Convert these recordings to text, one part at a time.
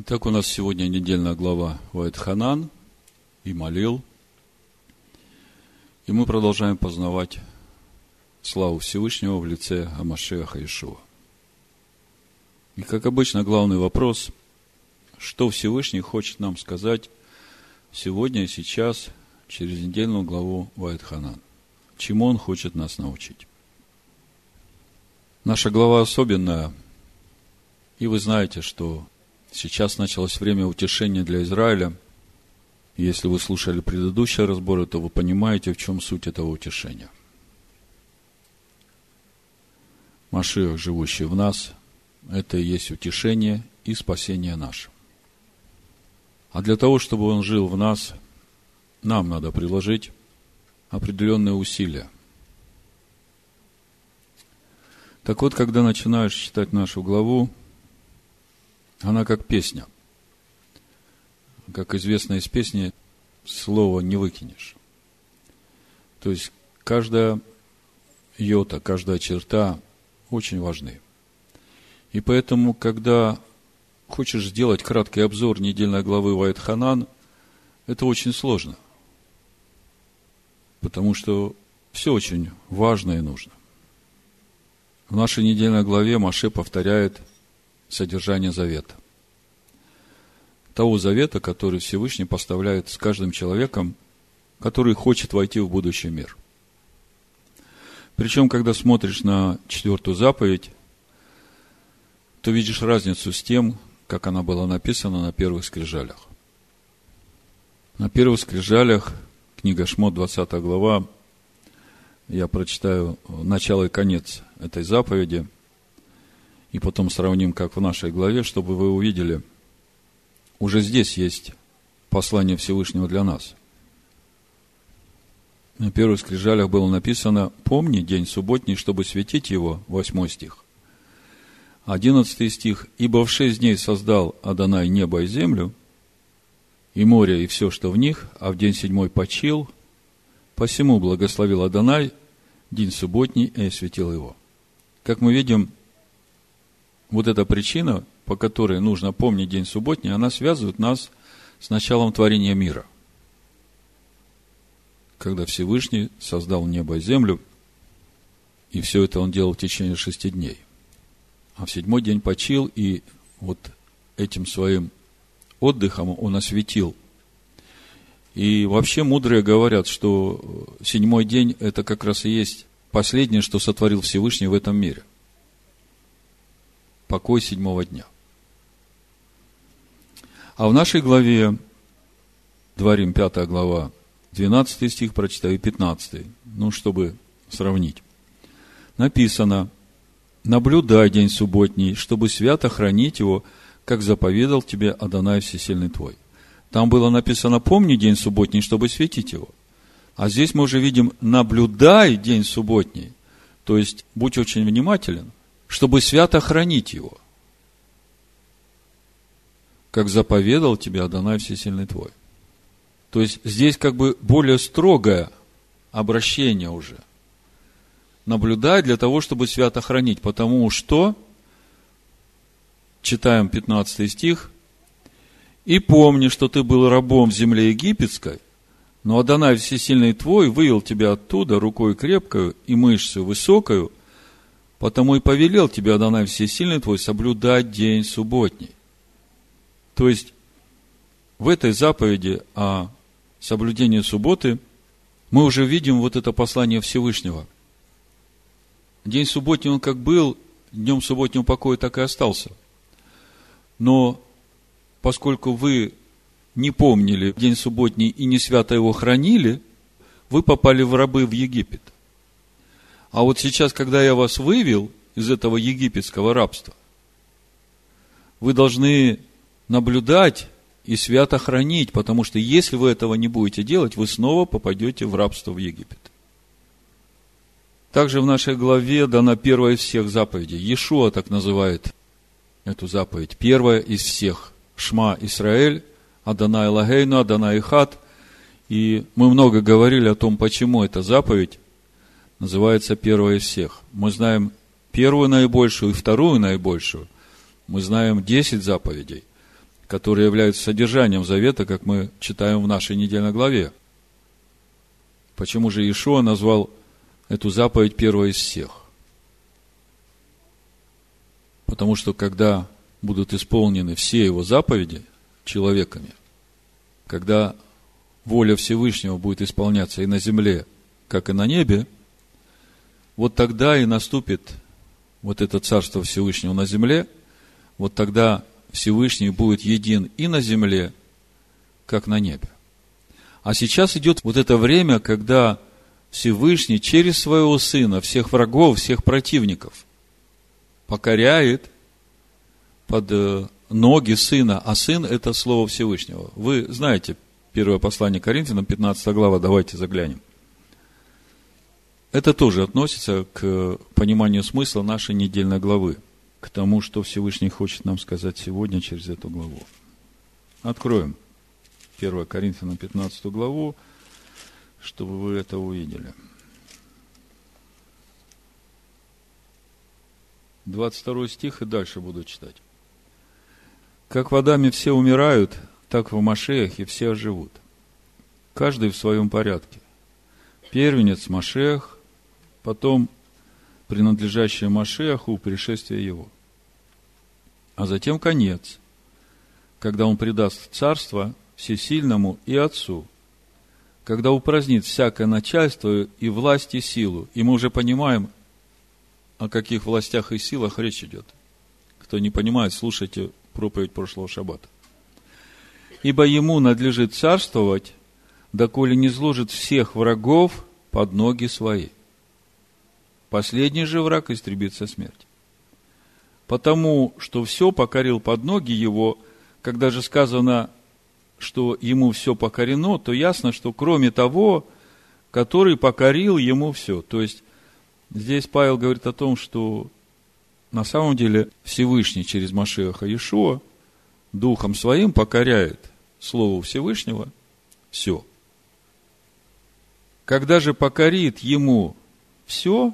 Итак, у нас сегодня недельная глава Вайтханан и Молил. И мы продолжаем познавать славу Всевышнего в лице Амашеха Ишуа. И, как обычно, главный вопрос, что Всевышний хочет нам сказать сегодня и сейчас через недельную главу Вайтханан. Чему он хочет нас научить. Наша глава особенная, и вы знаете, что Сейчас началось время утешения для Израиля. Если вы слушали предыдущие разборы, то вы понимаете, в чем суть этого утешения. Машиах, живущий в нас, это и есть утешение и спасение наше. А для того, чтобы он жил в нас, нам надо приложить определенные усилия. Так вот, когда начинаешь читать нашу главу, она как песня. Как известно из песни, слова не выкинешь. То есть, каждая йота, каждая черта очень важны. И поэтому, когда хочешь сделать краткий обзор недельной главы Вайт Ханан, это очень сложно. Потому что все очень важно и нужно. В нашей недельной главе Маше повторяет содержание завета. Того завета, который Всевышний поставляет с каждым человеком, который хочет войти в будущий мир. Причем, когда смотришь на четвертую заповедь, то видишь разницу с тем, как она была написана на первых скрижалях. На первых скрижалях, книга Шмот, 20 глава, я прочитаю начало и конец этой заповеди – и потом сравним, как в нашей главе, чтобы вы увидели, уже здесь есть послание Всевышнего для нас. На первых скрижалях было написано «Помни день субботний, чтобы светить его» восьмой стих. Одиннадцатый стих «Ибо в шесть дней создал Адонай небо и землю, и море, и все, что в них, а в день седьмой почил, посему благословил Адонай день субботний и осветил его». Как мы видим, вот эта причина, по которой нужно помнить день субботний, она связывает нас с началом творения мира. Когда Всевышний создал небо и землю, и все это он делал в течение шести дней. А в седьмой день почил, и вот этим своим отдыхом он осветил. И вообще мудрые говорят, что седьмой день – это как раз и есть последнее, что сотворил Всевышний в этом мире – покой седьмого дня. А в нашей главе, Дворим, 5 глава, 12 стих прочитаю, 15, ну, чтобы сравнить. Написано, наблюдай день субботний, чтобы свято хранить его, как заповедал тебе Адонай Всесильный твой. Там было написано, помни день субботний, чтобы светить его. А здесь мы уже видим, наблюдай день субботний. То есть, будь очень внимателен чтобы свято хранить его, как заповедал тебе Адонай Всесильный твой. То есть, здесь как бы более строгое обращение уже. Наблюдай для того, чтобы свято хранить, потому что, читаем 15 стих, «И помни, что ты был рабом в земле египетской, но Адонай Всесильный твой вывел тебя оттуда рукой крепкою и мышцей высокою, Потому и повелел тебе, Адонай Всесильный твой, соблюдать день субботний. То есть, в этой заповеди о соблюдении субботы мы уже видим вот это послание Всевышнего. День субботний он как был, днем субботнего покоя так и остался. Но поскольку вы не помнили день субботний и не свято его хранили, вы попали в рабы в Египет – а вот сейчас, когда я вас вывел из этого египетского рабства, вы должны наблюдать и свято хранить, потому что если вы этого не будете делать, вы снова попадете в рабство в Египет. Также в нашей главе дана первая из всех заповедей. Иешуа так называет эту заповедь. Первая из всех. Шма Исраэль, Адонай Лагейну, Адонай Хат. И мы много говорили о том, почему эта заповедь называется первая из всех. Мы знаем первую наибольшую и вторую наибольшую. Мы знаем десять заповедей. которые являются содержанием завета, как мы читаем в нашей недельной главе. Почему же Иешуа назвал эту заповедь первой из всех? Потому что когда будут исполнены все его заповеди человеками, когда воля Всевышнего будет исполняться и на земле, как и на небе, вот тогда и наступит вот это Царство Всевышнего на земле, вот тогда Всевышний будет един и на земле, как на небе. А сейчас идет вот это время, когда Всевышний через своего Сына всех врагов, всех противников покоряет под э, ноги Сына, а Сын – это Слово Всевышнего. Вы знаете первое послание Коринфянам, 15 глава, давайте заглянем. Это тоже относится к пониманию смысла нашей недельной главы, к тому, что Всевышний хочет нам сказать сегодня через эту главу. Откроем 1 Коринфянам 15 главу, чтобы вы это увидели. 22 стих и дальше буду читать. Как водами все умирают, так в Машеях и все оживут. Каждый в своем порядке. Первенец Машех, потом принадлежащее Машеху, пришествие его. А затем конец, когда он предаст царство всесильному и Отцу, когда упразднит всякое начальство и власть и силу. И мы уже понимаем, о каких властях и силах речь идет. Кто не понимает, слушайте проповедь прошлого шаббата. Ибо ему надлежит царствовать, доколе не сложит всех врагов под ноги свои. Последний же враг истребится смерть. Потому что все покорил под ноги его, когда же сказано, что ему все покорено, то ясно, что кроме того, который покорил ему все. То есть, здесь Павел говорит о том, что на самом деле Всевышний через Машеха Иешуа Духом Своим покоряет Слову Всевышнего все. Когда же покорит ему все,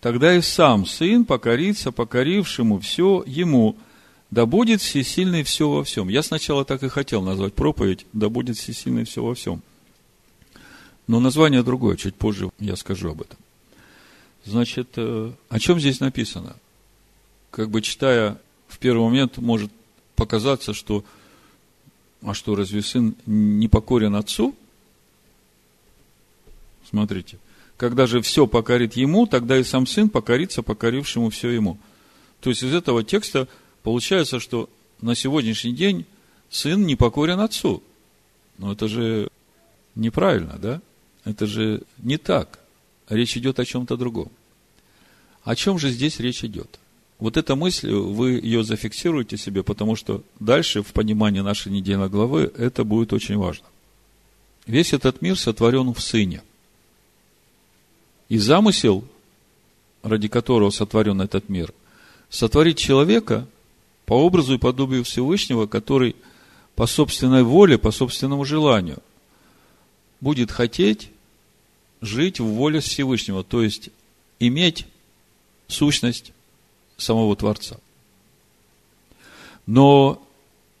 тогда и сам Сын покорится покорившему все ему, да будет всесильный все во всем. Я сначала так и хотел назвать проповедь, да будет всесильный все во всем. Но название другое, чуть позже я скажу об этом. Значит, э, о чем здесь написано? Как бы читая в первый момент, может показаться, что а что, разве сын не покорен отцу? Смотрите, когда же все покорит ему, тогда и сам сын покорится покорившему все ему. То есть из этого текста получается, что на сегодняшний день сын не покорен отцу. Но это же неправильно, да? Это же не так. Речь идет о чем-то другом. О чем же здесь речь идет? Вот эта мысль, вы ее зафиксируете себе, потому что дальше в понимании нашей недельной главы это будет очень важно. Весь этот мир сотворен в Сыне. И замысел, ради которого сотворен этот мир, сотворить человека по образу и подобию Всевышнего, который по собственной воле, по собственному желанию будет хотеть жить в воле Всевышнего, то есть иметь сущность самого Творца. Но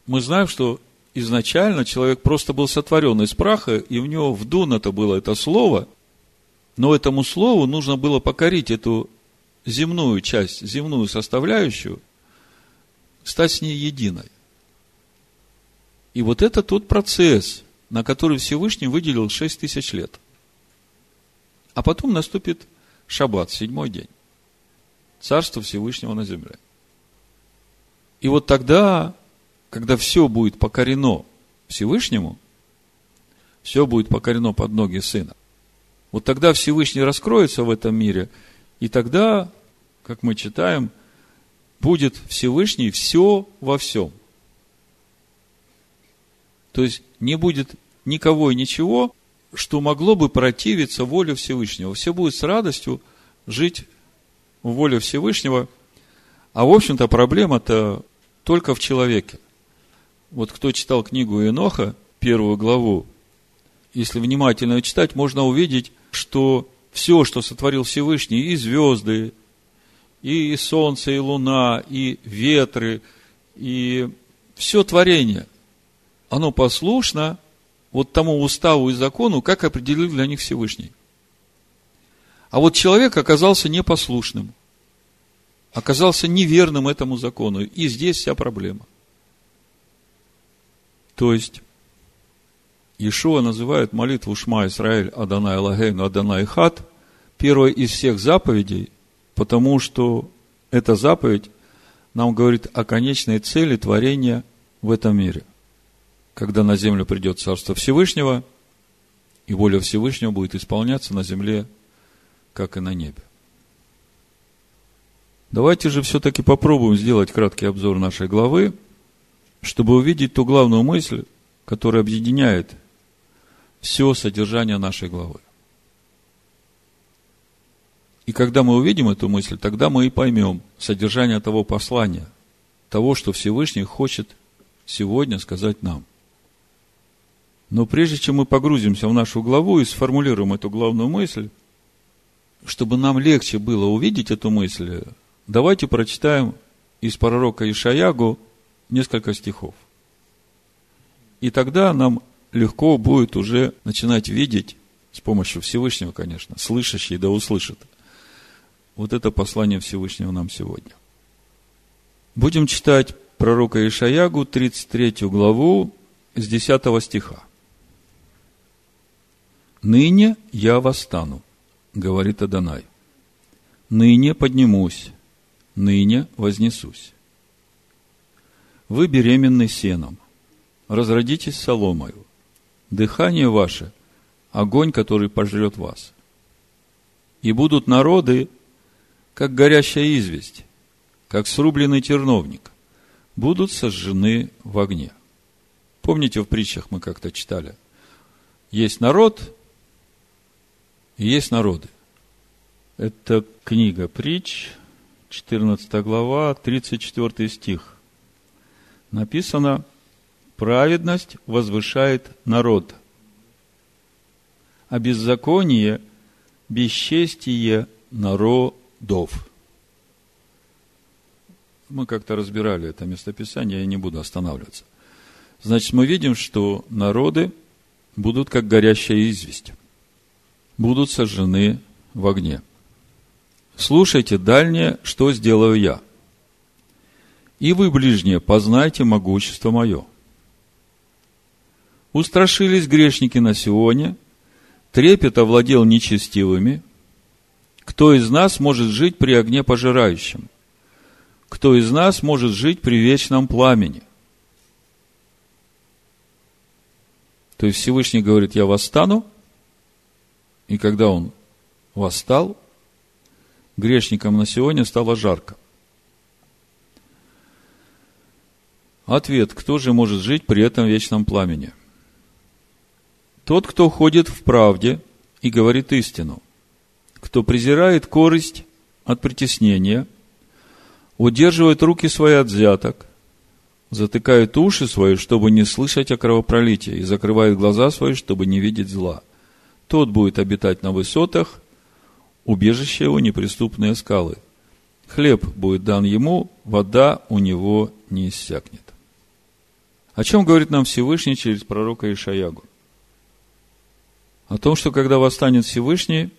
мы знаем, что изначально человек просто был сотворен из праха, и в него вдунуто было это слово, но этому слову нужно было покорить эту земную часть, земную составляющую, стать с ней единой. И вот это тот процесс, на который Всевышний выделил 6 тысяч лет. А потом наступит шаббат, седьмой день. Царство Всевышнего на земле. И вот тогда, когда все будет покорено Всевышнему, все будет покорено под ноги Сына, вот тогда Всевышний раскроется в этом мире, и тогда, как мы читаем, будет Всевышний все во всем. То есть не будет никого и ничего, что могло бы противиться воле Всевышнего. Все будут с радостью жить в воле Всевышнего. А в общем-то проблема-то только в человеке. Вот кто читал книгу Иноха, первую главу, если внимательно читать, можно увидеть, что все, что сотворил Всевышний, и звезды, и солнце, и луна, и ветры, и все творение, оно послушно вот тому уставу и закону, как определил для них Всевышний. А вот человек оказался непослушным, оказался неверным этому закону, и здесь вся проблема. То есть, Иешуа называет молитву Шма Исраэль Адонай Лагейну Адонай Хат первой из всех заповедей, потому что эта заповедь нам говорит о конечной цели творения в этом мире. Когда на землю придет Царство Всевышнего, и воля Всевышнего будет исполняться на земле, как и на небе. Давайте же все-таки попробуем сделать краткий обзор нашей главы, чтобы увидеть ту главную мысль, которая объединяет все содержание нашей главы. И когда мы увидим эту мысль, тогда мы и поймем содержание того послания, того, что Всевышний хочет сегодня сказать нам. Но прежде чем мы погрузимся в нашу главу и сформулируем эту главную мысль, чтобы нам легче было увидеть эту мысль, давайте прочитаем из пророка Ишаягу несколько стихов. И тогда нам легко будет уже начинать видеть, с помощью Всевышнего, конечно, слышащий да услышит – вот это послание Всевышнего нам сегодня. Будем читать пророка Ишаягу, 33 главу, с 10 стиха. «Ныне я восстану, — говорит Адонай, — ныне поднимусь, ныне вознесусь. Вы беременны сеном, разродитесь соломою, дыхание ваше – огонь, который пожрет вас. И будут народы как горящая известь, как срубленный терновник, будут сожжены в огне. Помните, в притчах мы как-то читали? Есть народ и есть народы. Это книга притч, 14 глава, 34 стих. Написано, праведность возвышает народ, а беззаконие, бесчестие народ дов. Мы как-то разбирали это местописание, я не буду останавливаться. Значит, мы видим, что народы будут как горящая известь, будут сожжены в огне. Слушайте дальнее, что сделаю я. И вы, ближние, познайте могущество мое. Устрашились грешники на Сионе, трепет овладел нечестивыми, кто из нас может жить при огне пожирающем? Кто из нас может жить при вечном пламени? То есть Всевышний говорит, я восстану, и когда он восстал, грешникам на сегодня стало жарко. Ответ, кто же может жить при этом вечном пламени? Тот, кто ходит в правде и говорит истину кто презирает корость от притеснения, удерживает руки свои от взяток, затыкает уши свои, чтобы не слышать о кровопролитии, и закрывает глаза свои, чтобы не видеть зла. Тот будет обитать на высотах, убежище его неприступные скалы. Хлеб будет дан ему, вода у него не иссякнет. О чем говорит нам Всевышний через пророка Ишаягу? О том, что когда восстанет Всевышний,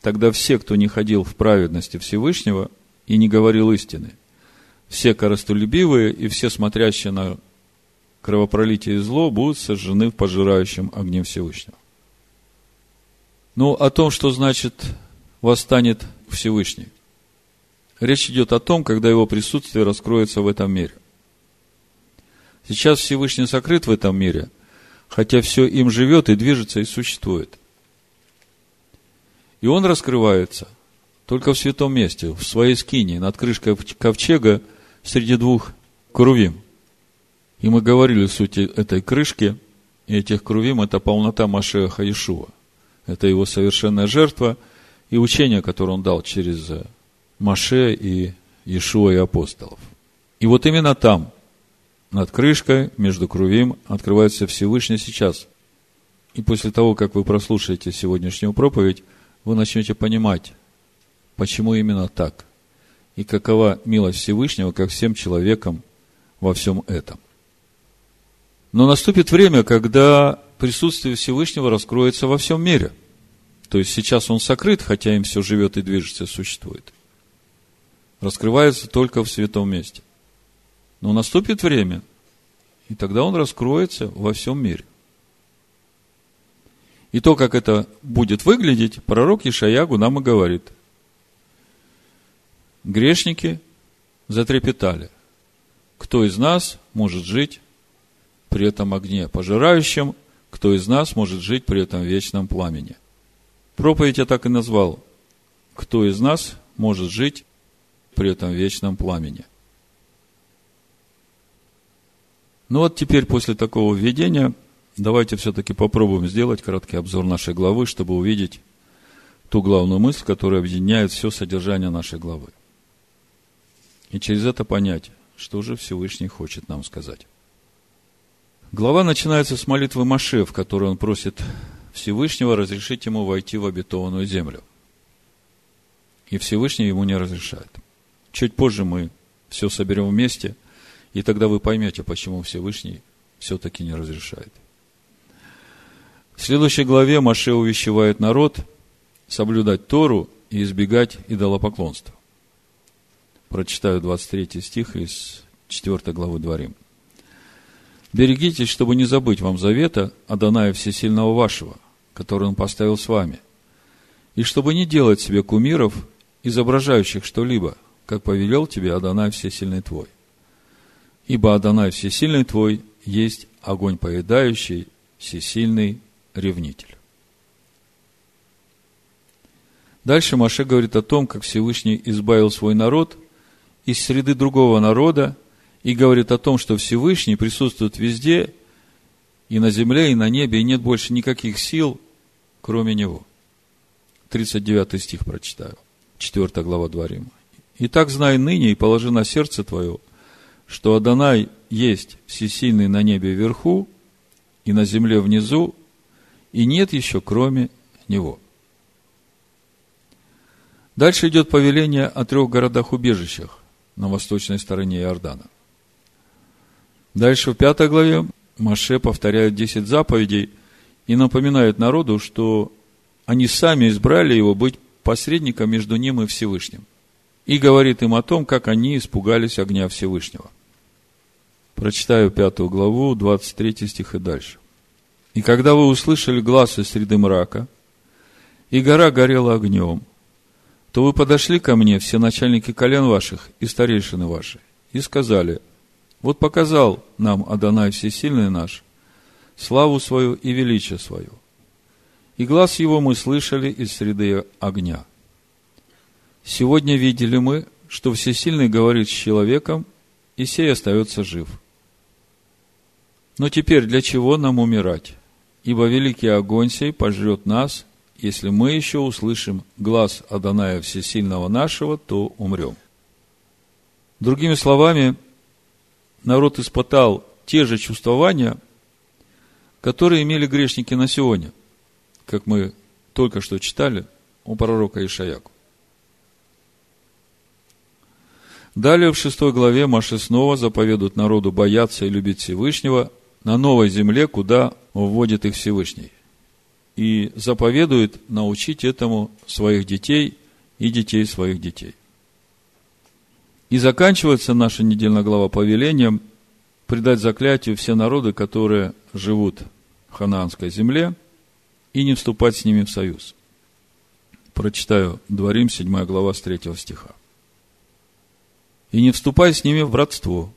Тогда все, кто не ходил в праведности Всевышнего и не говорил истины, все коростолюбивые и все смотрящие на кровопролитие и зло будут сожжены в пожирающем огне Всевышнего. Ну, о том, что значит восстанет Всевышний. Речь идет о том, когда его присутствие раскроется в этом мире. Сейчас Всевышний сокрыт в этом мире, хотя все им живет и движется и существует – и он раскрывается только в святом месте, в своей скине, над крышкой ковчега среди двух крувим. И мы говорили о сути этой крышки и этих крувим – это полнота Машеха Иешуа. Это его совершенная жертва и учение, которое он дал через Маше и Иешуа и апостолов. И вот именно там, над крышкой, между крувим, открывается Всевышний сейчас. И после того, как вы прослушаете сегодняшнюю проповедь, вы начнете понимать, почему именно так, и какова милость Всевышнего ко всем человекам во всем этом. Но наступит время, когда присутствие Всевышнего раскроется во всем мире. То есть сейчас он сокрыт, хотя им все живет и движется, существует. Раскрывается только в святом месте. Но наступит время, и тогда он раскроется во всем мире. И то, как это будет выглядеть, пророк Ишаягу нам и говорит. Грешники затрепетали. Кто из нас может жить при этом огне пожирающем, кто из нас может жить при этом вечном пламени. Проповедь я так и назвал. Кто из нас может жить при этом вечном пламени. Ну вот теперь после такого введения давайте все-таки попробуем сделать краткий обзор нашей главы, чтобы увидеть ту главную мысль, которая объединяет все содержание нашей главы. И через это понять, что же Всевышний хочет нам сказать. Глава начинается с молитвы Маше, в которой он просит Всевышнего разрешить ему войти в обетованную землю. И Всевышний ему не разрешает. Чуть позже мы все соберем вместе, и тогда вы поймете, почему Всевышний все-таки не разрешает. В следующей главе Маше увещевает народ соблюдать Тору и избегать идолопоклонства. Прочитаю 23 стих из 4 главы Дворим. Берегитесь, чтобы не забыть вам завета Адоная Всесильного вашего, который он поставил с вами, и чтобы не делать себе кумиров, изображающих что-либо, как повелел тебе Адонай Всесильный твой. Ибо Адонай Всесильный твой есть огонь поедающий, всесильный ревнитель. Дальше Маше говорит о том, как Всевышний избавил свой народ из среды другого народа и говорит о том, что Всевышний присутствует везде, и на земле, и на небе, и нет больше никаких сил, кроме Него. 39 стих прочитаю. 4 глава Дворима. «Итак, знай ныне и положи на сердце твое, что Адонай есть всесильный на небе вверху и на земле внизу, и нет еще кроме Него». Дальше идет повеление о трех городах-убежищах на восточной стороне Иордана – Дальше в пятой главе Маше повторяет 10 заповедей и напоминает народу, что они сами избрали его быть посредником между ним и Всевышним. И говорит им о том, как они испугались огня Всевышнего. Прочитаю пятую главу, 23 стих и дальше. «И когда вы услышали глаз из среды мрака, и гора горела огнем, то вы подошли ко мне, все начальники колен ваших и старейшины ваши, и сказали, вот показал нам Адонай Всесильный наш славу свою и величие свое. И глаз его мы слышали из среды огня. Сегодня видели мы, что Всесильный говорит с человеком, и сей остается жив. Но теперь для чего нам умирать? Ибо великий огонь сей пожрет нас, если мы еще услышим глаз Адоная Всесильного нашего, то умрем. Другими словами, народ испытал те же чувствования, которые имели грешники на сегодня, как мы только что читали у пророка Ишаяку. Далее в шестой главе Маше снова заповедует народу бояться и любить Всевышнего на новой земле, куда вводит их Всевышний. И заповедует научить этому своих детей и детей своих детей. И заканчивается наша недельная глава повелением предать заклятию все народы, которые живут в ханаанской земле, и не вступать с ними в союз. Прочитаю Дворим, 7 глава, с 3 стиха. «И не вступай с ними в братство.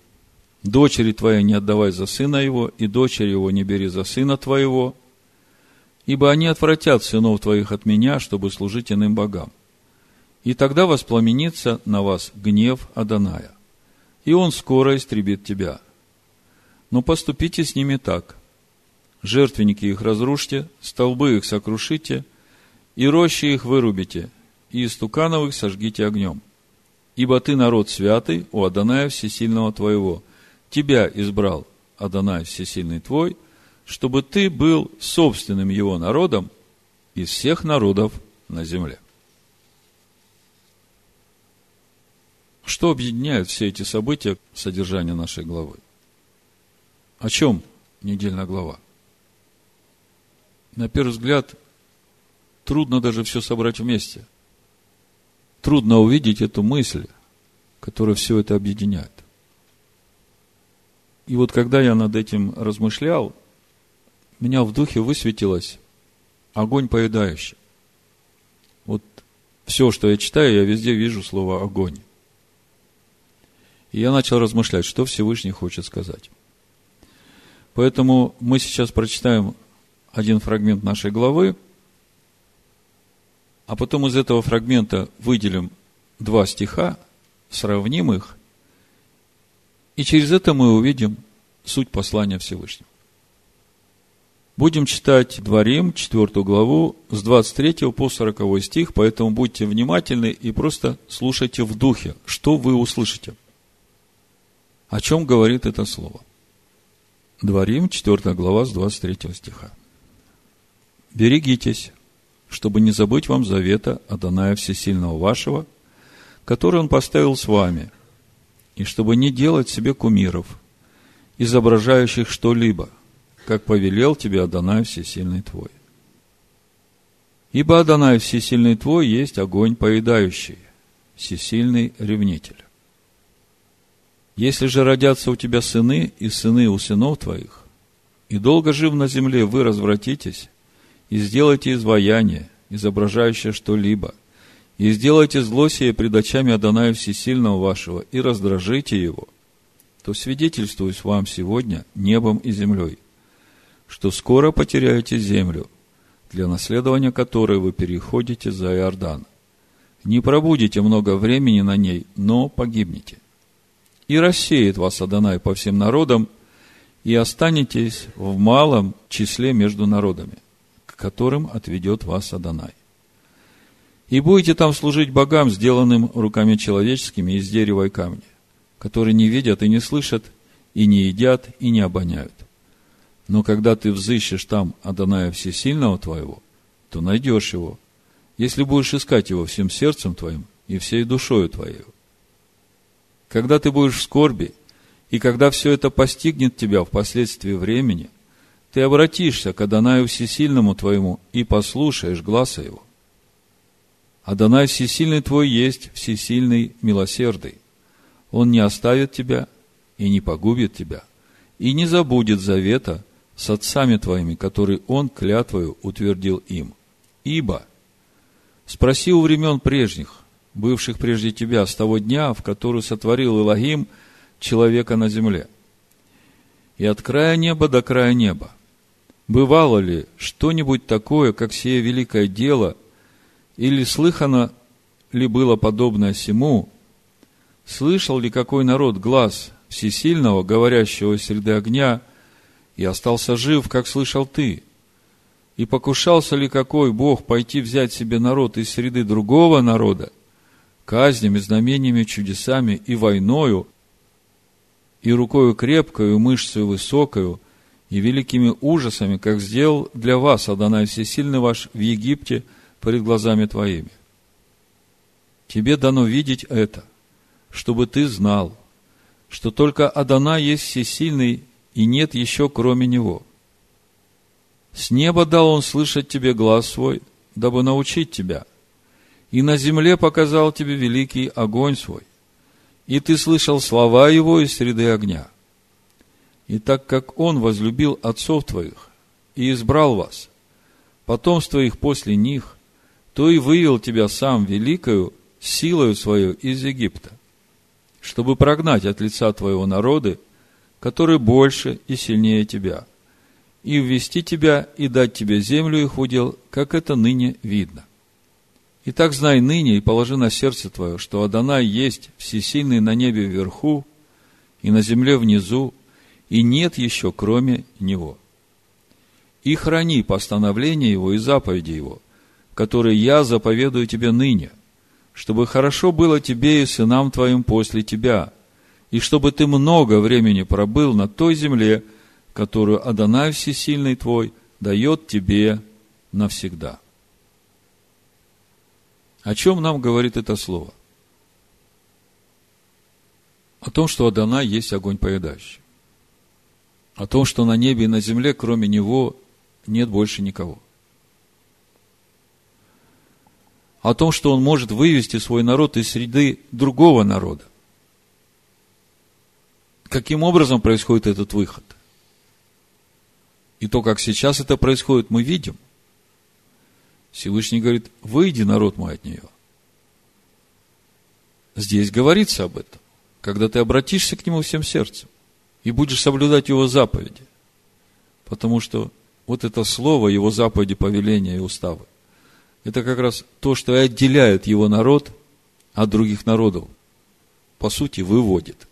Дочери твоей не отдавай за сына его, и дочери его не бери за сына твоего, ибо они отвратят сынов твоих от меня, чтобы служить иным богам. И тогда воспламенится на вас гнев Аданая, и он скоро истребит тебя. Но поступите с ними так. Жертвенники их разрушьте, столбы их сокрушите, и рощи их вырубите, и истуканов их сожгите огнем. Ибо ты народ святый у Аданая Всесильного твоего. Тебя избрал Адонай Всесильный твой, чтобы ты был собственным его народом из всех народов на земле. Что объединяет все эти события содержания нашей главы? О чем недельная глава. На первый взгляд, трудно даже все собрать вместе. Трудно увидеть эту мысль, которая все это объединяет. И вот когда я над этим размышлял, меня в духе высветилось огонь поедающий. Вот все, что я читаю, я везде вижу слово огонь. И я начал размышлять, что Всевышний хочет сказать. Поэтому мы сейчас прочитаем один фрагмент нашей главы, а потом из этого фрагмента выделим два стиха, сравним их, и через это мы увидим суть послания Всевышнего. Будем читать Дворим, 4 главу, с 23 по 40 стих, поэтому будьте внимательны и просто слушайте в духе, что вы услышите. О чем говорит это слово? Дворим, 4 глава, с 23 стиха. «Берегитесь, чтобы не забыть вам завета Адоная Всесильного вашего, который он поставил с вами, и чтобы не делать себе кумиров, изображающих что-либо, как повелел тебе Адонай Всесильный твой. Ибо Адонай Всесильный твой есть огонь поедающий, всесильный ревнитель. Если же родятся у тебя сыны и сыны у сынов твоих, и долго жив на земле, вы развратитесь, и сделайте изваяние, изображающее что-либо, и сделайте зло сие пред очами Адоная Всесильного вашего, и раздражите его, то свидетельствуюсь вам сегодня небом и землей, что скоро потеряете землю, для наследования которой вы переходите за Иордан. Не пробудете много времени на ней, но погибнете и рассеет вас Адонай по всем народам, и останетесь в малом числе между народами, к которым отведет вас Адонай. И будете там служить богам, сделанным руками человеческими из дерева и камня, которые не видят и не слышат, и не едят, и не обоняют. Но когда ты взыщешь там Адоная Всесильного твоего, то найдешь его, если будешь искать его всем сердцем твоим и всей душою твоей когда ты будешь в скорби, и когда все это постигнет тебя впоследствии времени, ты обратишься к Адонаю Всесильному твоему и послушаешь глаза его. Адонай Всесильный твой есть Всесильный Милосердый. Он не оставит тебя и не погубит тебя, и не забудет завета с отцами твоими, который Он клятвою утвердил им. Ибо, спроси у времен прежних, бывших прежде тебя, с того дня, в который сотворил Илогим человека на земле. И от края неба до края неба. Бывало ли что-нибудь такое, как сие великое дело, или слыхано ли было подобное сему, слышал ли какой народ глаз всесильного, говорящего среды огня, и остался жив, как слышал ты? И покушался ли какой Бог пойти взять себе народ из среды другого народа, казнями, знамениями, чудесами и войною, и рукою крепкою, мышцей высокою, и великими ужасами, как сделал для вас Адонай Всесильный ваш в Египте перед глазами твоими. Тебе дано видеть это, чтобы ты знал, что только Адонай есть всесильный, и нет еще кроме него. С неба дал он слышать тебе глаз свой, дабы научить тебя, и на земле показал тебе великий огонь свой, и ты слышал слова его из среды огня. И так как он возлюбил отцов твоих и избрал вас, потомство их после них, то и вывел тебя сам великою силою свою из Египта, чтобы прогнать от лица твоего народа, который больше и сильнее тебя, и ввести тебя и дать тебе землю их удел, как это ныне видно. Итак, знай ныне и положи на сердце твое, что Адонай есть всесильный на небе вверху и на земле внизу, и нет еще кроме Него. И храни постановления Его и заповеди Его, которые я заповедую тебе ныне, чтобы хорошо было тебе и сынам твоим после тебя, и чтобы ты много времени пробыл на той земле, которую Адонай Всесильный твой дает тебе навсегда. О чем нам говорит это слово? О том, что Адана есть огонь поедающий. о том, что на небе и на земле, кроме Него, нет больше никого. О том, что Он может вывести свой народ из среды другого народа. Каким образом происходит этот выход? И то, как сейчас это происходит, мы видим. Всевышний говорит, выйди, народ мой, от нее. Здесь говорится об этом, когда ты обратишься к нему всем сердцем и будешь соблюдать его заповеди. Потому что вот это слово, его заповеди, повеления и уставы, это как раз то, что и отделяет его народ от других народов. По сути, выводит.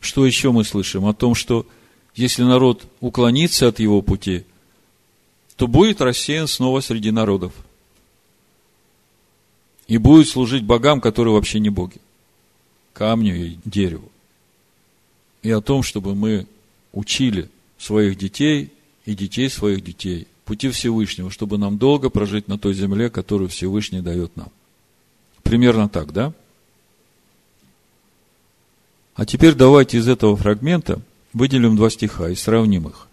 Что еще мы слышим? О том, что если народ уклонится от его пути, то будет рассеян снова среди народов. И будет служить богам, которые вообще не боги. Камню и дереву. И о том, чтобы мы учили своих детей и детей своих детей пути Всевышнего, чтобы нам долго прожить на той земле, которую Всевышний дает нам. Примерно так, да? А теперь давайте из этого фрагмента выделим два стиха и сравним их.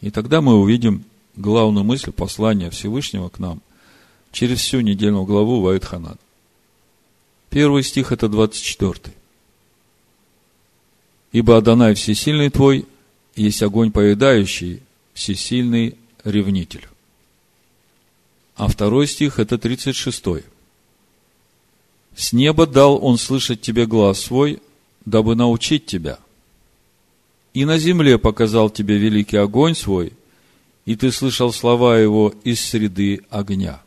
И тогда мы увидим главную мысль послания Всевышнего к нам через всю недельную главу Ваидханан. Первый стих это 24. Ибо Адонай всесильный твой, есть огонь поедающий, всесильный ревнитель. А второй стих это 36. С неба дал он слышать тебе глаз свой, дабы научить тебя. И на земле показал тебе великий огонь свой, и ты слышал слова его из среды огня.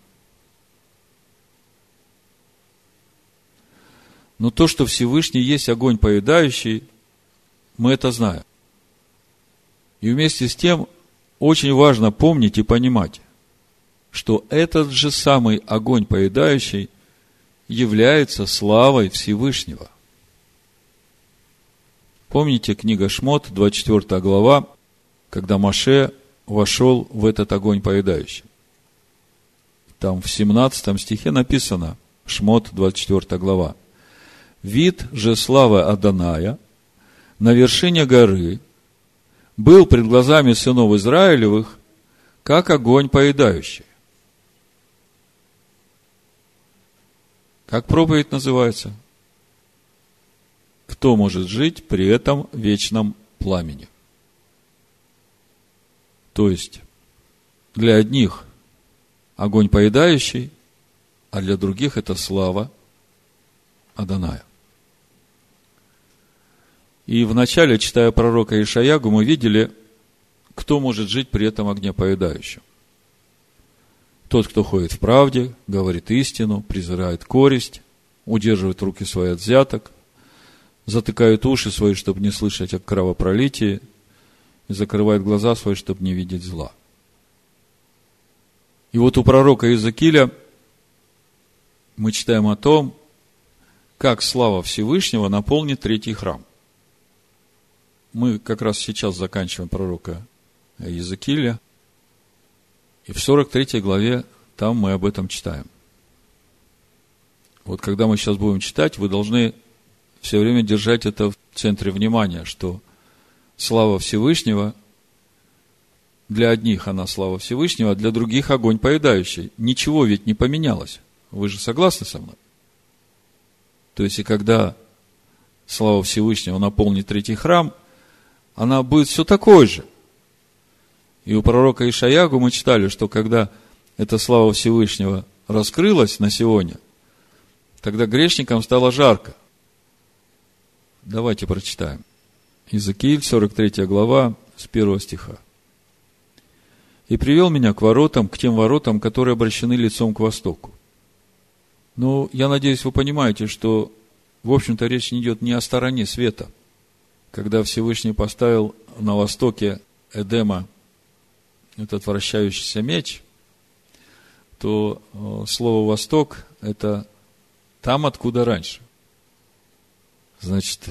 Но то, что Всевышний есть огонь поедающий, мы это знаем. И вместе с тем очень важно помнить и понимать, что этот же самый огонь поедающий является славой Всевышнего – Помните книга Шмот, 24 глава, когда Маше вошел в этот огонь поедающий. Там в 17 стихе написано, Шмот, 24 глава. Вид же славы Аданая на вершине горы был пред глазами сынов Израилевых, как огонь поедающий. Как проповедь называется? кто может жить при этом вечном пламени. То есть, для одних огонь поедающий, а для других это слава Аданая. И вначале, читая пророка Ишаягу, мы видели, кто может жить при этом огне поедающем. Тот, кто ходит в правде, говорит истину, презирает коресть, удерживает руки свои от взяток, затыкают уши свои, чтобы не слышать о кровопролитии, и закрывают глаза свои, чтобы не видеть зла. И вот у пророка Иезекииля мы читаем о том, как слава Всевышнего наполнит третий храм. Мы как раз сейчас заканчиваем пророка Иезекииля, и в 43 главе там мы об этом читаем. Вот когда мы сейчас будем читать, вы должны все время держать это в центре внимания, что слава Всевышнего для одних она слава Всевышнего, а для других огонь поедающий. Ничего ведь не поменялось. Вы же согласны со мной? То есть, и когда слава Всевышнего наполнит третий храм, она будет все такой же. И у пророка Ишаягу мы читали, что когда эта слава Всевышнего раскрылась на сегодня, тогда грешникам стало жарко. Давайте прочитаем. Иезекииль, 43 глава, с 1 стиха. «И привел меня к воротам, к тем воротам, которые обращены лицом к востоку». Ну, я надеюсь, вы понимаете, что, в общем-то, речь не идет не о стороне света. Когда Всевышний поставил на востоке Эдема этот вращающийся меч, то э, слово «восток» – это там, откуда раньше значит,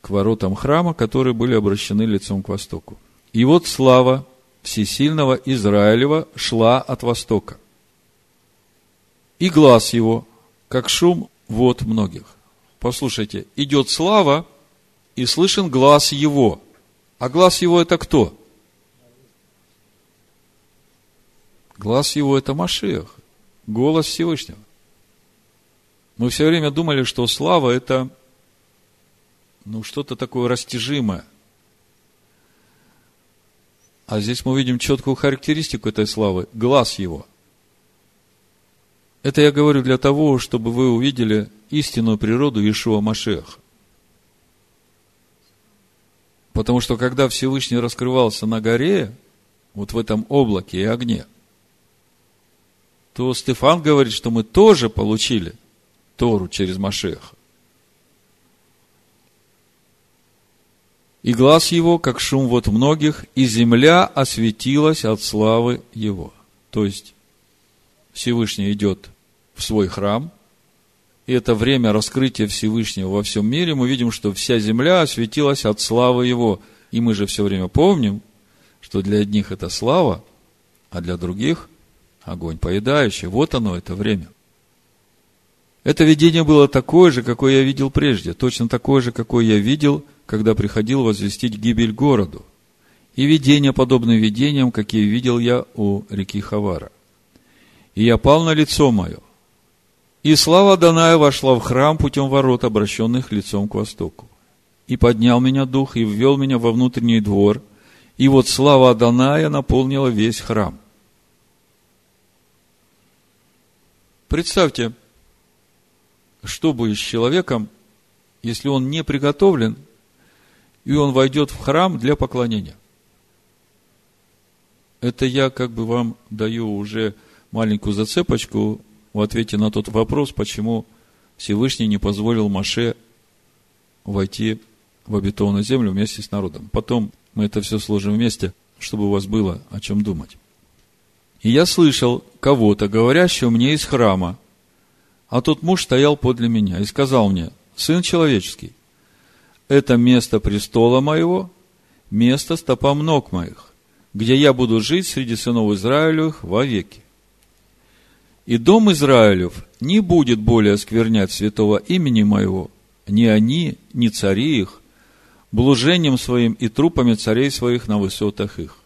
к воротам храма, которые были обращены лицом к востоку. И вот слава всесильного Израилева шла от востока. И глаз его, как шум вод многих. Послушайте, идет слава, и слышен глаз его. А глаз его это кто? Глаз его это Машех, голос Всевышнего. Мы все время думали, что слава это ну, что-то такое растяжимое. А здесь мы видим четкую характеристику этой славы – глаз его. Это я говорю для того, чтобы вы увидели истинную природу Иешуа Машеха. Потому что когда Всевышний раскрывался на горе, вот в этом облаке и огне, то Стефан говорит, что мы тоже получили Тору через Машеха. И глаз его, как шум вот многих, и земля осветилась от славы его. То есть, Всевышний идет в свой храм, и это время раскрытия Всевышнего во всем мире, мы видим, что вся земля осветилась от славы его. И мы же все время помним, что для одних это слава, а для других огонь поедающий. Вот оно, это время. Это видение было такое же, какое я видел прежде, точно такое же, какое я видел когда приходил возвестить гибель городу, и видения, подобные видениям, какие видел я у реки Хавара. И я пал на лицо мое, и слава Даная вошла в храм путем ворот, обращенных лицом к востоку. И поднял меня дух, и ввел меня во внутренний двор, и вот слава Аданая наполнила весь храм. Представьте, что будет с человеком, если он не приготовлен и он войдет в храм для поклонения. Это я как бы вам даю уже маленькую зацепочку в ответе на тот вопрос, почему Всевышний не позволил Маше войти в обетованную землю вместе с народом. Потом мы это все сложим вместе, чтобы у вас было о чем думать. И я слышал кого-то, говорящего мне из храма, а тот муж стоял подле меня и сказал мне, сын человеческий, это место престола моего, место стопам ног моих, где я буду жить среди сынов Израилевых вовеки. И дом Израилев не будет более осквернять святого имени моего, ни они, ни цари их, блужением своим и трупами царей своих на высотах их.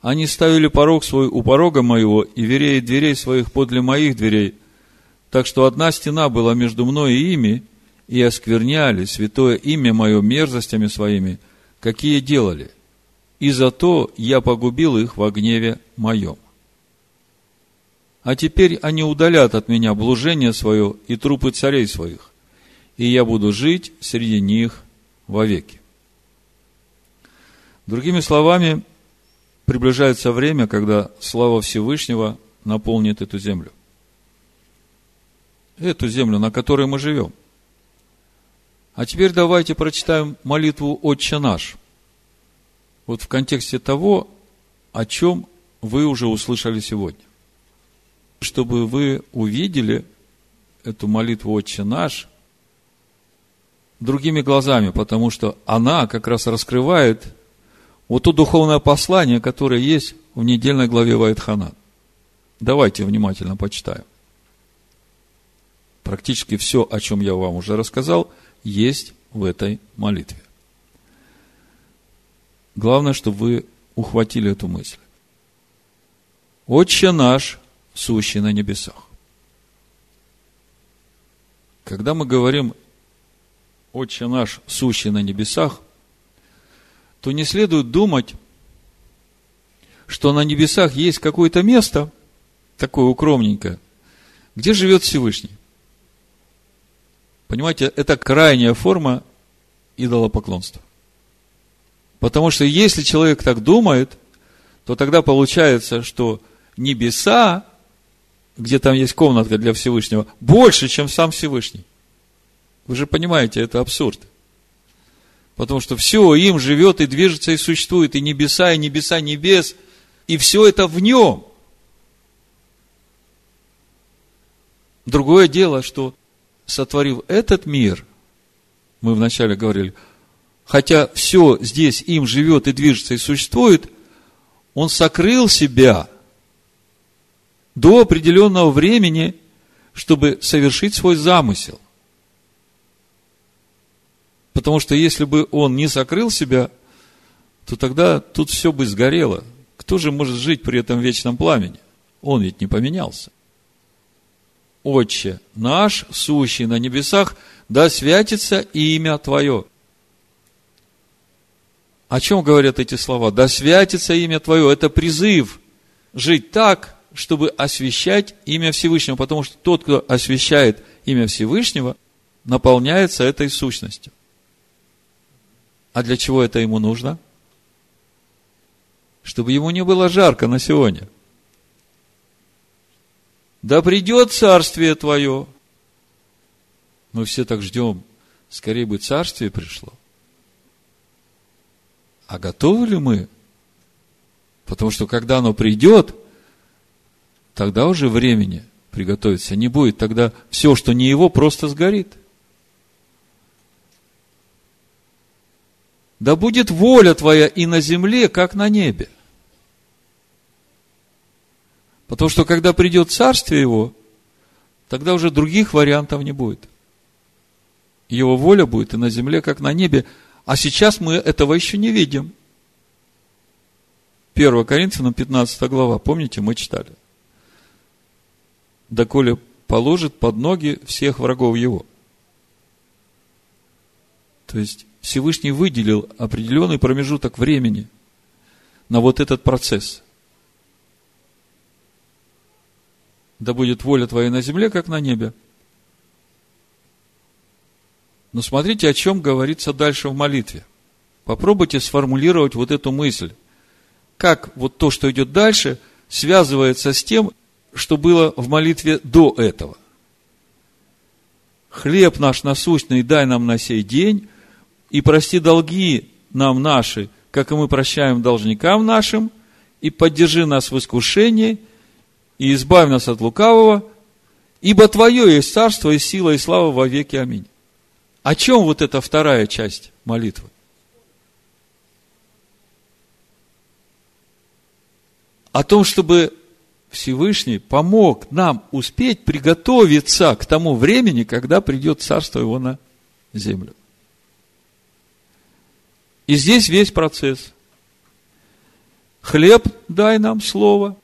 Они ставили порог свой у порога моего и вереи дверей своих подле моих дверей, так что одна стена была между мной и ими, и оскверняли святое имя мое мерзостями своими, какие делали. И зато я погубил их во гневе моем. А теперь они удалят от меня блужение свое и трупы царей своих, и я буду жить среди них вовеки. Другими словами, приближается время, когда слава Всевышнего наполнит эту землю. Эту землю, на которой мы живем – а теперь давайте прочитаем молитву «Отче наш». Вот в контексте того, о чем вы уже услышали сегодня. Чтобы вы увидели эту молитву «Отче наш» другими глазами, потому что она как раз раскрывает вот то духовное послание, которое есть в недельной главе Вайтхана. Давайте внимательно почитаем. Практически все, о чем я вам уже рассказал – есть в этой молитве. Главное, чтобы вы ухватили эту мысль. Отче наш, сущий на небесах. Когда мы говорим Отче наш, сущий на небесах, то не следует думать, что на небесах есть какое-то место, такое укромненькое, где живет Всевышний. Понимаете, это крайняя форма идолопоклонства. Потому что если человек так думает, то тогда получается, что небеса, где там есть комнатка для Всевышнего, больше, чем сам Всевышний. Вы же понимаете, это абсурд. Потому что все им живет и движется и существует, и небеса, и небеса небес, и все это в нем. Другое дело, что сотворив этот мир, мы вначале говорили, хотя все здесь им живет и движется и существует, он сокрыл себя до определенного времени, чтобы совершить свой замысел. Потому что если бы он не сокрыл себя, то тогда тут все бы сгорело. Кто же может жить при этом вечном пламени? Он ведь не поменялся. Отче наш, сущий на небесах, да святится имя Твое. О чем говорят эти слова? Да святится имя Твое. Это призыв жить так, чтобы освящать имя Всевышнего, потому что тот, кто освящает имя Всевышнего, наполняется этой сущностью. А для чего это ему нужно? Чтобы ему не было жарко на сегодня. Да придет царствие твое. Мы все так ждем, скорее бы царствие пришло. А готовы ли мы? Потому что когда оно придет, тогда уже времени приготовиться не будет. Тогда все, что не его, просто сгорит. Да будет воля твоя и на земле, как на небе. Потому что когда придет царствие его, тогда уже других вариантов не будет. Его воля будет и на земле, как на небе. А сейчас мы этого еще не видим. 1 Коринфянам 15 глава, помните, мы читали. Доколе положит под ноги всех врагов его. То есть, Всевышний выделил определенный промежуток времени на вот этот процесс. Да будет воля твоя на земле, как на небе. Но смотрите, о чем говорится дальше в молитве. Попробуйте сформулировать вот эту мысль. Как вот то, что идет дальше, связывается с тем, что было в молитве до этого. Хлеб наш насущный дай нам на сей день, и прости долги нам наши, как и мы прощаем должникам нашим, и поддержи нас в искушении, и избавь нас от лукавого, ибо Твое есть царство и сила и слава во веки. Аминь. О чем вот эта вторая часть молитвы? О том, чтобы Всевышний помог нам успеть приготовиться к тому времени, когда придет царство его на землю. И здесь весь процесс. Хлеб дай нам слово,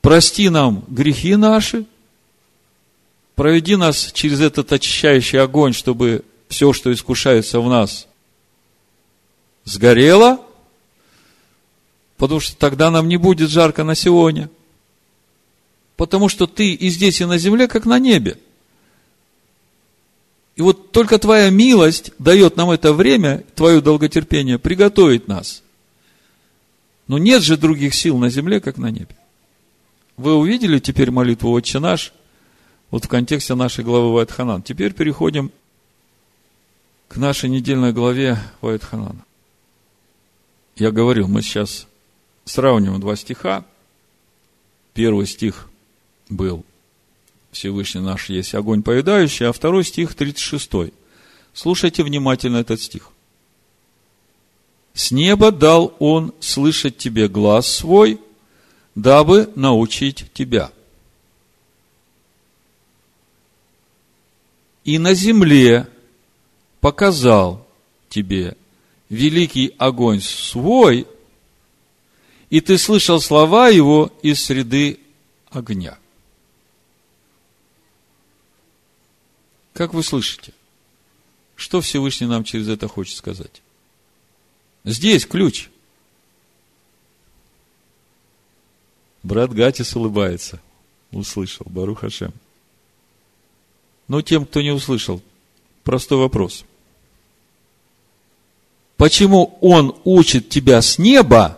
прости нам грехи наши, проведи нас через этот очищающий огонь, чтобы все, что искушается в нас, сгорело, потому что тогда нам не будет жарко на сегодня. Потому что ты и здесь, и на земле, как на небе – и вот только Твоя милость дает нам это время, Твое долготерпение, приготовить нас. Но нет же других сил на земле, как на небе. Вы увидели теперь молитву «Отче наш» вот в контексте нашей главы Вайтханан. Теперь переходим к нашей недельной главе Вайтханана. Я говорил, мы сейчас сравниваем два стиха. Первый стих был Всевышний наш есть огонь поедающий, а второй стих 36. Слушайте внимательно этот стих. С неба дал он слышать тебе глаз свой, дабы научить тебя. И на земле показал тебе великий огонь свой, и ты слышал слова его из среды огня. Как вы слышите? Что Всевышний нам через это хочет сказать? Здесь ключ. Брат Гатис улыбается. Услышал. Барух Хашем. Но тем, кто не услышал, простой вопрос. Почему он учит тебя с неба?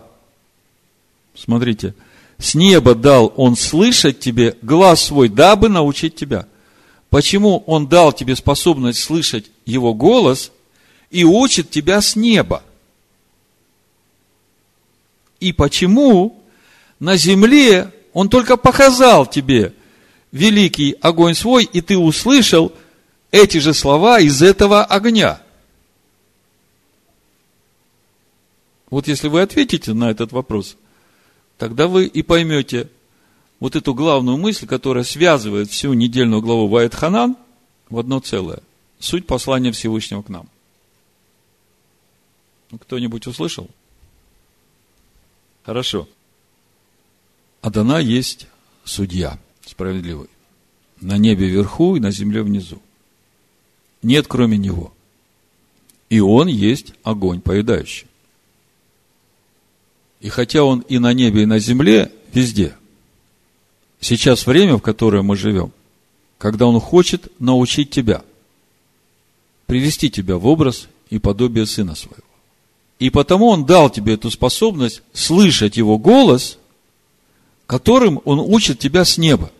Смотрите, с неба дал он слышать тебе глаз свой, дабы научить тебя. Почему Он дал тебе способность слышать Его голос и учит тебя с неба? И почему на земле Он только показал тебе великий огонь свой, и ты услышал эти же слова из этого огня? Вот если вы ответите на этот вопрос, тогда вы и поймете, вот эту главную мысль, которая связывает всю недельную главу Вайт Ханан в одно целое. суть послания Всевышнего к нам. Ну, кто-нибудь услышал? Хорошо. Адана есть судья справедливый. На небе вверху и на земле внизу. Нет кроме него. И он есть огонь поедающий. И хотя он и на небе, и на земле, везде. Сейчас время, в которое мы живем, когда он хочет научить тебя, привести тебя в образ и подобие сына своего. И потому он дал тебе эту способность слышать его голос, которым он учит тебя с неба.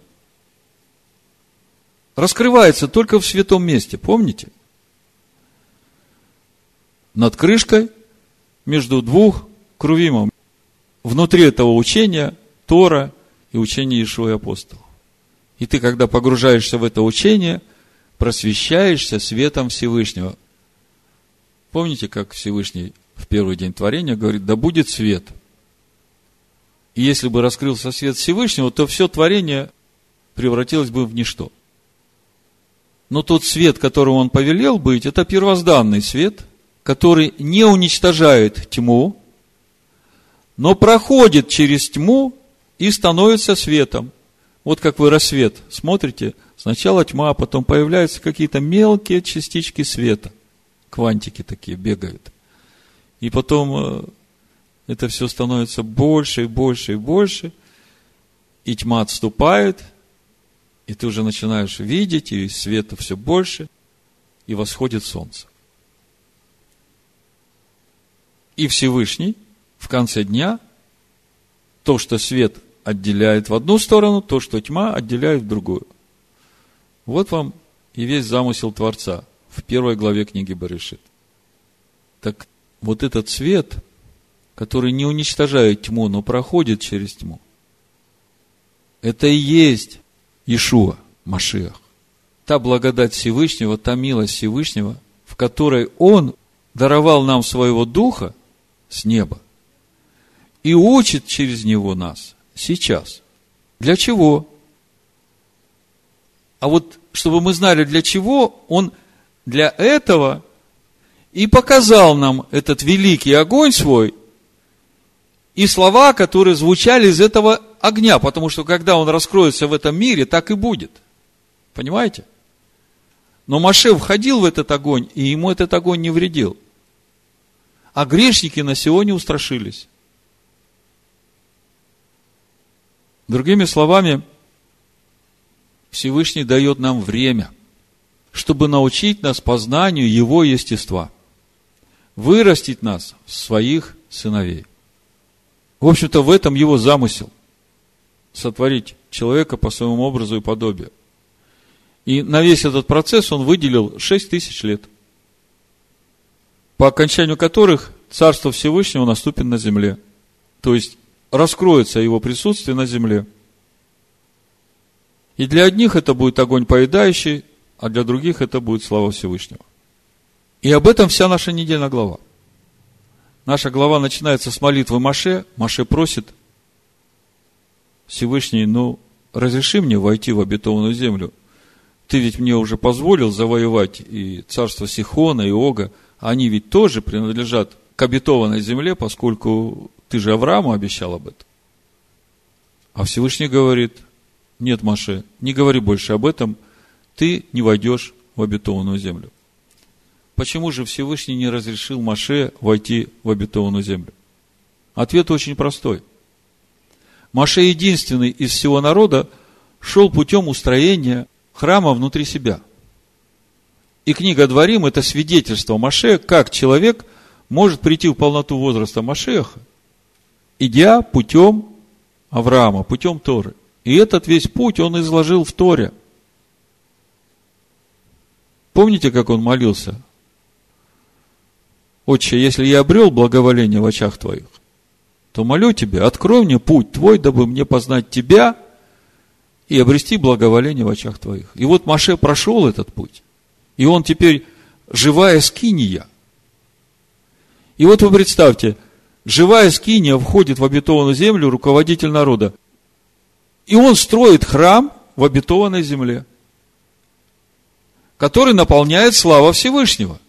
Раскрывается только в святом месте, помните? Над крышкой между двух крувимов внутри этого учения Тора и учение Ишуа и апостолов. И ты, когда погружаешься в это учение, просвещаешься светом Всевышнего. Помните, как Всевышний в первый день творения говорит, да будет свет. И если бы раскрылся свет Всевышнего, то все творение превратилось бы в ничто. Но тот свет, которым он повелел быть, это первозданный свет, который не уничтожает тьму, но проходит через тьму и становится светом. Вот как вы рассвет смотрите, сначала тьма, а потом появляются какие-то мелкие частички света. Квантики такие бегают. И потом э, это все становится больше и больше и больше, и тьма отступает, и ты уже начинаешь видеть, и света все больше, и восходит солнце. И Всевышний – в конце дня то, что свет отделяет в одну сторону, то, что тьма отделяет в другую. Вот вам и весь замысел Творца в первой главе книги Баришит. Так вот этот свет, который не уничтожает тьму, но проходит через тьму, это и есть Ишуа, Машиах. Та благодать Всевышнего, та милость Всевышнего, в которой Он даровал нам своего Духа с неба – и учит через него нас сейчас. Для чего? А вот, чтобы мы знали для чего, он для этого и показал нам этот великий огонь свой и слова, которые звучали из этого огня, потому что когда он раскроется в этом мире, так и будет. Понимаете? Но Маше входил в этот огонь, и ему этот огонь не вредил. А грешники на сегодня устрашились. Другими словами, Всевышний дает нам время, чтобы научить нас познанию Его естества, вырастить нас в своих сыновей. В общем-то, в этом Его замысел – сотворить человека по своему образу и подобию. И на весь этот процесс он выделил 6 тысяч лет, по окончанию которых Царство Всевышнего наступит на земле. То есть, раскроется его присутствие на земле. И для одних это будет огонь поедающий, а для других это будет слава Всевышнего. И об этом вся наша недельная глава. Наша глава начинается с молитвы Маше. Маше просит Всевышний, ну, разреши мне войти в обетованную землю. Ты ведь мне уже позволил завоевать и царство Сихона, и Ога. Они ведь тоже принадлежат к обетованной земле, поскольку ты же Аврааму обещал об этом. А Всевышний говорит, нет, Маше, не говори больше об этом, ты не войдешь в обетованную землю. Почему же Всевышний не разрешил Маше войти в обетованную землю? Ответ очень простой. Маше единственный из всего народа шел путем устроения храма внутри себя. И книга Дворим – это свидетельство Маше, как человек может прийти в полноту возраста Машеха идя путем Авраама, путем Торы. И этот весь путь он изложил в Торе. Помните, как он молился? Отче, если я обрел благоволение в очах твоих, то молю тебя, открой мне путь твой, дабы мне познать тебя и обрести благоволение в очах твоих. И вот Маше прошел этот путь. И он теперь живая скиния. И вот вы представьте, живая скиния входит в обетованную землю, руководитель народа. И он строит храм в обетованной земле. который наполняет слава Всевышнего.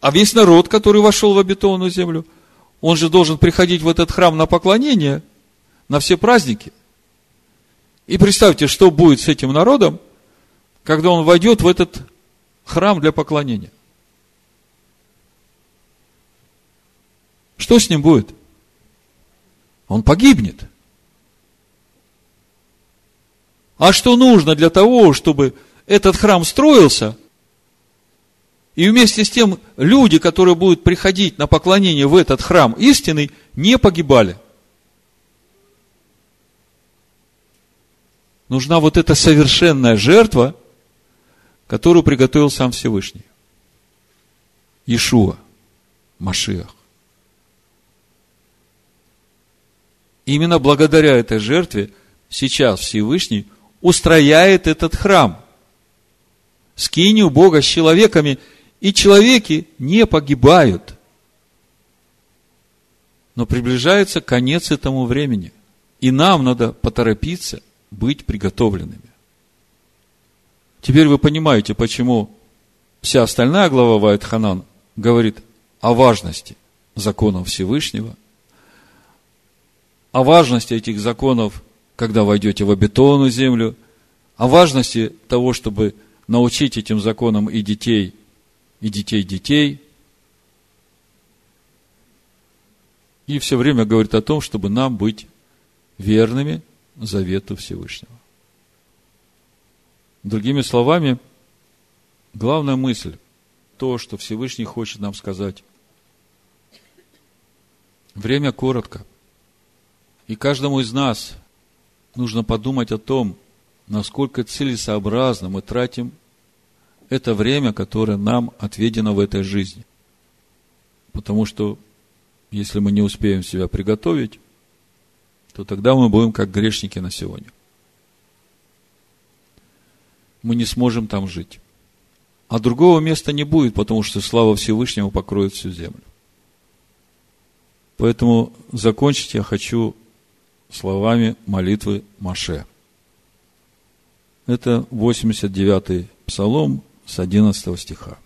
А весь народ, который вошел в обетованную землю, он же должен приходить в этот храм на поклонение, на все праздники. И представьте, что будет с этим народом, когда он войдет в этот храм для поклонения. Что с ним будет? Он погибнет. А что нужно для того, чтобы этот храм строился, и вместе с тем люди, которые будут приходить на поклонение в этот храм истинный, не погибали? Нужна вот эта совершенная жертва, которую приготовил сам Всевышний. Иешуа, Машиах. Именно благодаря этой жертве сейчас Всевышний устрояет этот храм. Скинию Бога с человеками, и человеки не погибают. Но приближается конец этому времени. И нам надо поторопиться быть приготовленными. Теперь вы понимаете, почему вся остальная глава Вайт Ханан говорит о важности законов Всевышнего – о важности этих законов, когда войдете в обетованную землю, о важности того, чтобы научить этим законам и детей, и детей детей. И все время говорит о том, чтобы нам быть верными завету Всевышнего. Другими словами, главная мысль, то, что Всевышний хочет нам сказать. Время коротко – и каждому из нас нужно подумать о том, насколько целесообразно мы тратим это время, которое нам отведено в этой жизни. Потому что если мы не успеем себя приготовить, то тогда мы будем как грешники на сегодня. Мы не сможем там жить. А другого места не будет, потому что слава Всевышнего покроет всю землю. Поэтому закончить я хочу словами молитвы Маше. Это 89-й псалом с 11 стиха.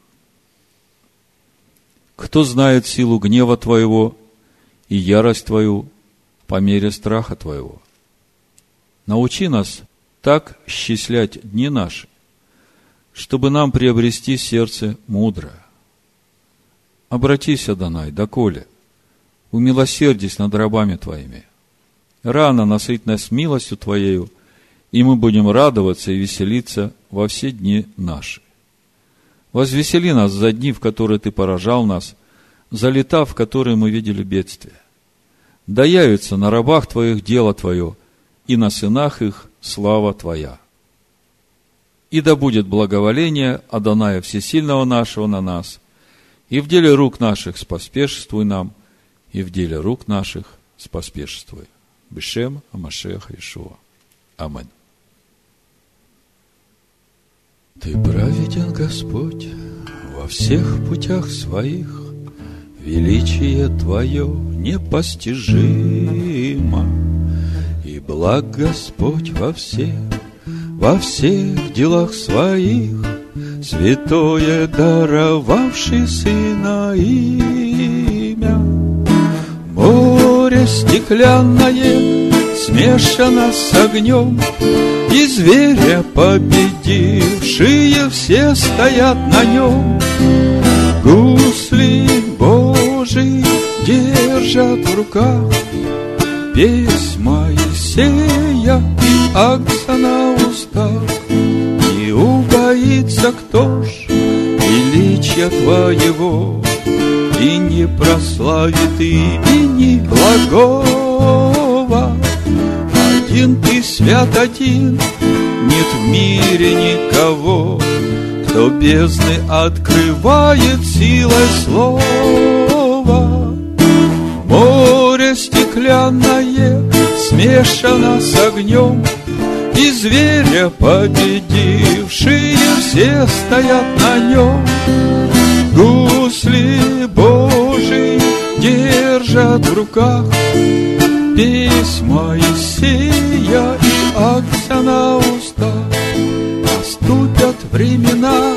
Кто знает силу гнева Твоего и ярость Твою по мере страха Твоего? Научи нас так счислять дни наши, чтобы нам приобрести сердце мудрое. Обратись, Адонай, доколе, умилосердись над рабами Твоими – рано насыть нас милостью Твоею, и мы будем радоваться и веселиться во все дни наши. Возвесели нас за дни, в которые Ты поражал нас, за лета, в которые мы видели бедствие. Да явится на рабах Твоих дело Твое, и на сынах их слава Твоя. И да будет благоволение Адоная Всесильного нашего на нас, и в деле рук наших споспешествуй нам, и в деле рук наших споспешествуй. Бешем Амашеха Ишуа. Амин. Ты праведен, Господь, во всех путях своих, Величие Твое непостижимо, И благ Господь во всех, во всех делах своих, Святое даровавший Сына имя стеклянное смешано с огнем, И зверя победившие все стоят на нем. Гусли Божий держат в руках Песнь Моисея и акса на устах. Не убоится кто ж величия Твоего, и не прославит имени благого. Один ты свят один, нет в мире никого, кто бездны открывает силой слова. Море стеклянное смешано с огнем, и зверя победившие все стоят на нем. Гусли Божий держат в руках Письма Моисея и акция на устах времена,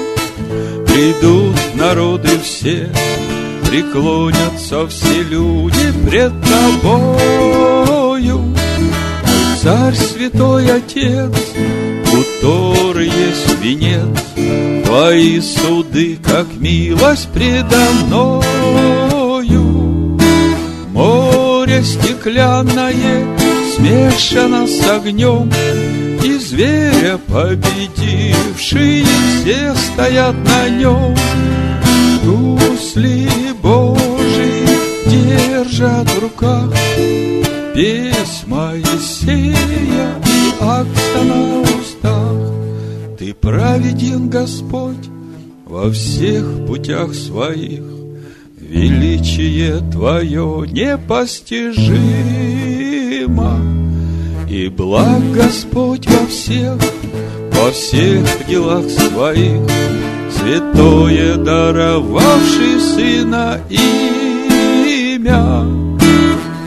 Придут народы все, преклонятся все люди пред тобою. Мой царь, святой Отец, который есть венец, Твои суды, как милость предо мною. Море стеклянное смешано с огнем, И зверя победившие все стоят на нем. Гусли Божий держат в руках Песнь Моисея и акта на устах. Праведен, Господь, во всех путях своих, Величие Твое непостижимо, И благ Господь во всех, во всех делах своих, Святое даровавший Сына имя.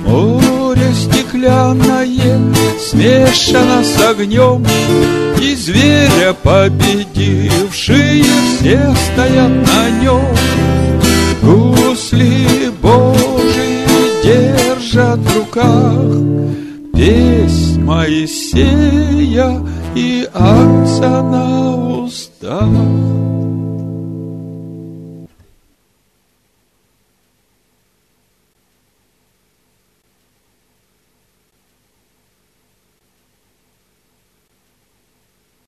Море стеклянное смешано с огнем, И зверя победившие все стоят на нем. Гусли Божии держат в руках Песнь Моисея и акция на устах.